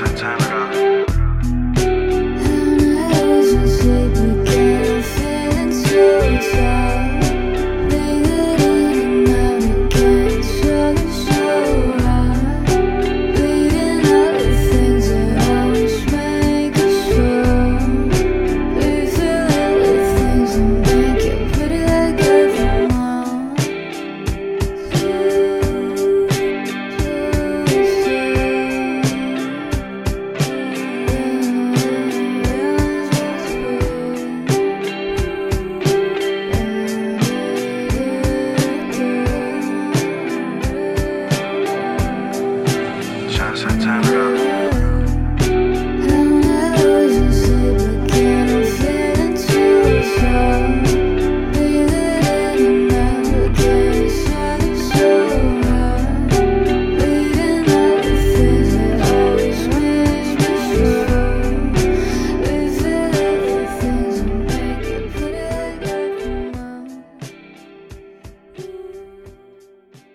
sometimes